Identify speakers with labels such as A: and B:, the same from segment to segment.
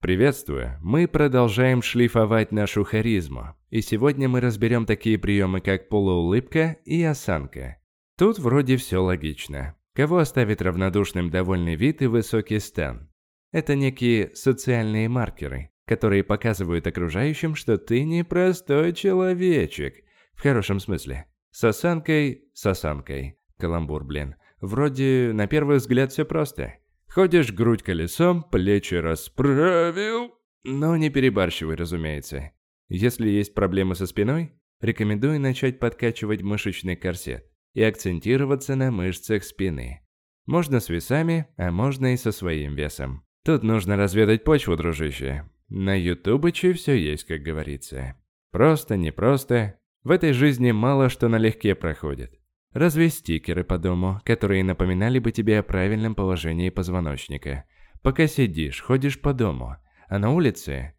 A: Приветствую! Мы продолжаем шлифовать нашу харизму. И сегодня мы разберем такие приемы, как полуулыбка и осанка. Тут вроде все логично. Кого оставит равнодушным довольный вид и высокий стан? Это некие социальные маркеры, которые показывают окружающим, что ты не простой человечек. В хорошем смысле. С осанкой, с осанкой. Каламбур, блин. Вроде на первый взгляд все просто. Ходишь грудь колесом, плечи расправил. Но не перебарщивай, разумеется. Если есть проблемы со спиной, рекомендую начать подкачивать мышечный корсет и акцентироваться на мышцах спины. Можно с весами, а можно и со своим весом. Тут нужно разведать почву, дружище. На ютубыче все есть, как говорится. Просто, непросто. В этой жизни мало что налегке проходит. Разве стикеры по дому, которые напоминали бы тебе о правильном положении позвоночника. Пока сидишь, ходишь по дому. А на улице?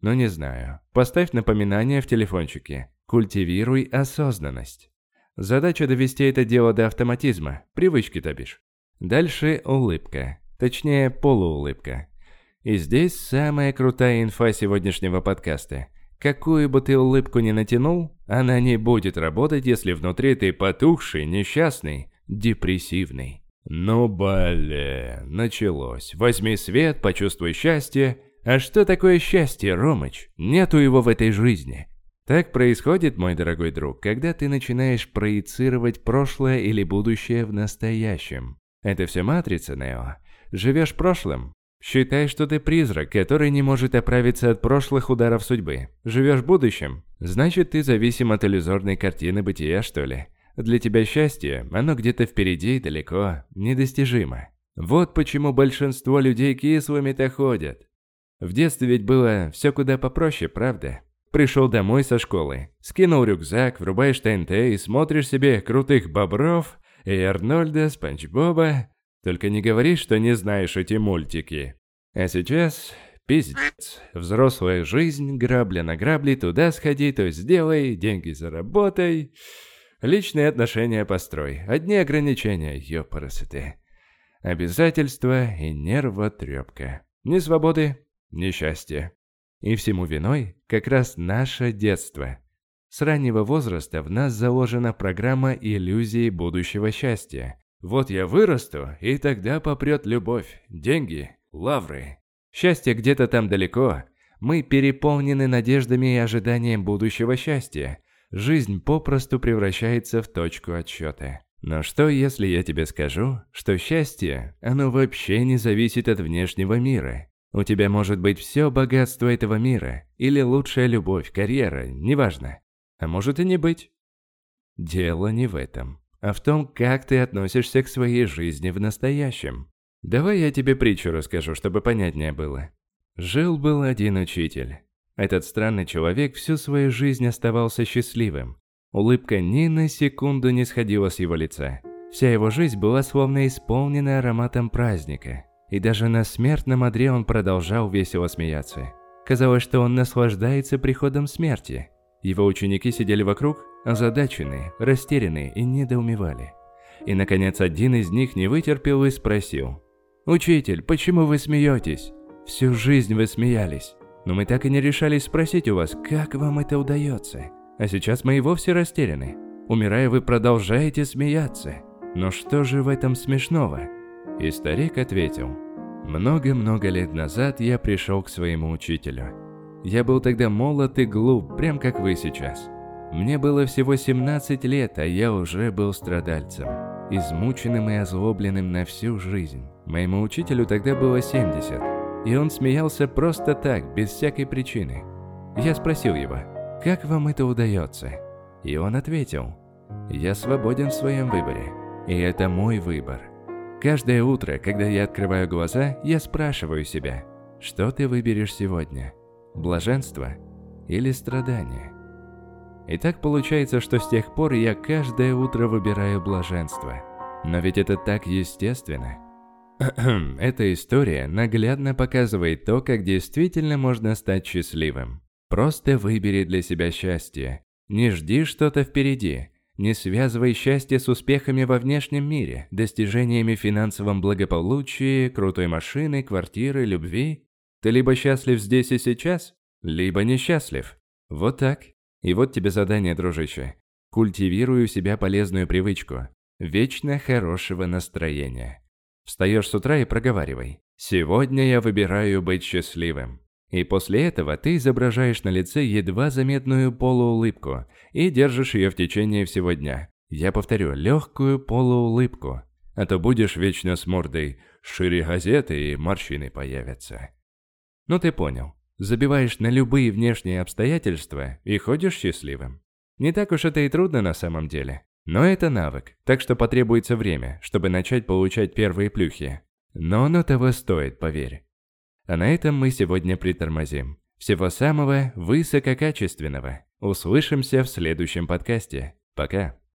A: Ну не знаю. Поставь напоминание в телефончике. Культивируй осознанность. Задача довести это дело до автоматизма, привычки то бишь. Дальше улыбка. Точнее, полуулыбка. И здесь самая крутая инфа сегодняшнего подкаста. Какую бы ты улыбку ни натянул, она не будет работать, если внутри ты потухший, несчастный, депрессивный. Ну, блин, началось. Возьми свет, почувствуй счастье. А что такое счастье, Ромыч? Нету его в этой жизни. Так происходит, мой дорогой друг, когда ты начинаешь проецировать прошлое или будущее в настоящем. Это все матрица, Нео. Живешь прошлым, Считай, что ты призрак, который не может оправиться от прошлых ударов судьбы. Живешь будущим? Значит, ты зависим от иллюзорной картины бытия, что ли? Для тебя счастье, оно где-то впереди и далеко, недостижимо. Вот почему большинство людей кислыми-то ходят. В детстве ведь было все куда попроще, правда? Пришел домой со школы, скинул рюкзак, врубаешь ТНТ и смотришь себе крутых бобров и Арнольда, Спанч Боба, только не говори, что не знаешь эти мультики. А сейчас пиздец. Взрослая жизнь, грабля на грабли, туда сходи, то сделай, деньги заработай. Личные отношения построй. Одни ограничения, ёпарасоте. Обязательства и нервотрепка. Ни свободы, ни счастья. И всему виной как раз наше детство. С раннего возраста в нас заложена программа иллюзии будущего счастья. Вот я вырасту, и тогда попрет любовь, деньги, лавры. Счастье где-то там далеко. Мы переполнены надеждами и ожиданием будущего счастья. Жизнь попросту превращается в точку отсчета. Но что, если я тебе скажу, что счастье, оно вообще не зависит от внешнего мира? У тебя может быть все богатство этого мира, или лучшая любовь, карьера, неважно. А может и не быть. Дело не в этом а в том, как ты относишься к своей жизни в настоящем. Давай я тебе притчу расскажу, чтобы понятнее было. Жил-был один учитель. Этот странный человек всю свою жизнь оставался счастливым. Улыбка ни на секунду не сходила с его лица. Вся его жизнь была словно исполнена ароматом праздника. И даже на смертном одре он продолжал весело смеяться. Казалось, что он наслаждается приходом смерти. Его ученики сидели вокруг, озадаченные, растерянные и недоумевали. И, наконец, один из них не вытерпел и спросил. «Учитель, почему вы смеетесь? Всю жизнь вы смеялись. Но мы так и не решались спросить у вас, как вам это удается. А сейчас мы и вовсе растеряны. Умирая, вы продолжаете смеяться. Но что же в этом смешного?» И старик ответил. «Много-много лет назад я пришел к своему учителю. Я был тогда молод и глуп, прям как вы сейчас. Мне было всего 17 лет, а я уже был страдальцем, измученным и озлобленным на всю жизнь. Моему учителю тогда было 70, и он смеялся просто так, без всякой причины. Я спросил его, как вам это удается? И он ответил, я свободен в своем выборе, и это мой выбор. Каждое утро, когда я открываю глаза, я спрашиваю себя, что ты выберешь сегодня? блаженство или страдание. И так получается, что с тех пор я каждое утро выбираю блаженство. Но ведь это так естественно. Эта история наглядно показывает то, как действительно можно стать счастливым. Просто выбери для себя счастье. Не жди что-то впереди. Не связывай счастье с успехами во внешнем мире, достижениями финансовом благополучии, крутой машины, квартиры, любви Ты либо счастлив здесь и сейчас, либо несчастлив. Вот так. И вот тебе задание, дружище. Культивируй у себя полезную привычку. Вечно хорошего настроения. Встаешь с утра и проговаривай. «Сегодня я выбираю быть счастливым». И после этого ты изображаешь на лице едва заметную полуулыбку и держишь ее в течение всего дня. Я повторю, легкую полуулыбку. А то будешь вечно с мордой шире газеты и морщины появятся. Ну ты понял. Забиваешь на любые внешние обстоятельства и ходишь счастливым. Не так уж это и трудно на самом деле. Но это навык, так что потребуется время, чтобы начать получать первые плюхи. Но оно того стоит, поверь. А на этом мы сегодня притормозим. Всего самого высококачественного. Услышимся в следующем подкасте. Пока.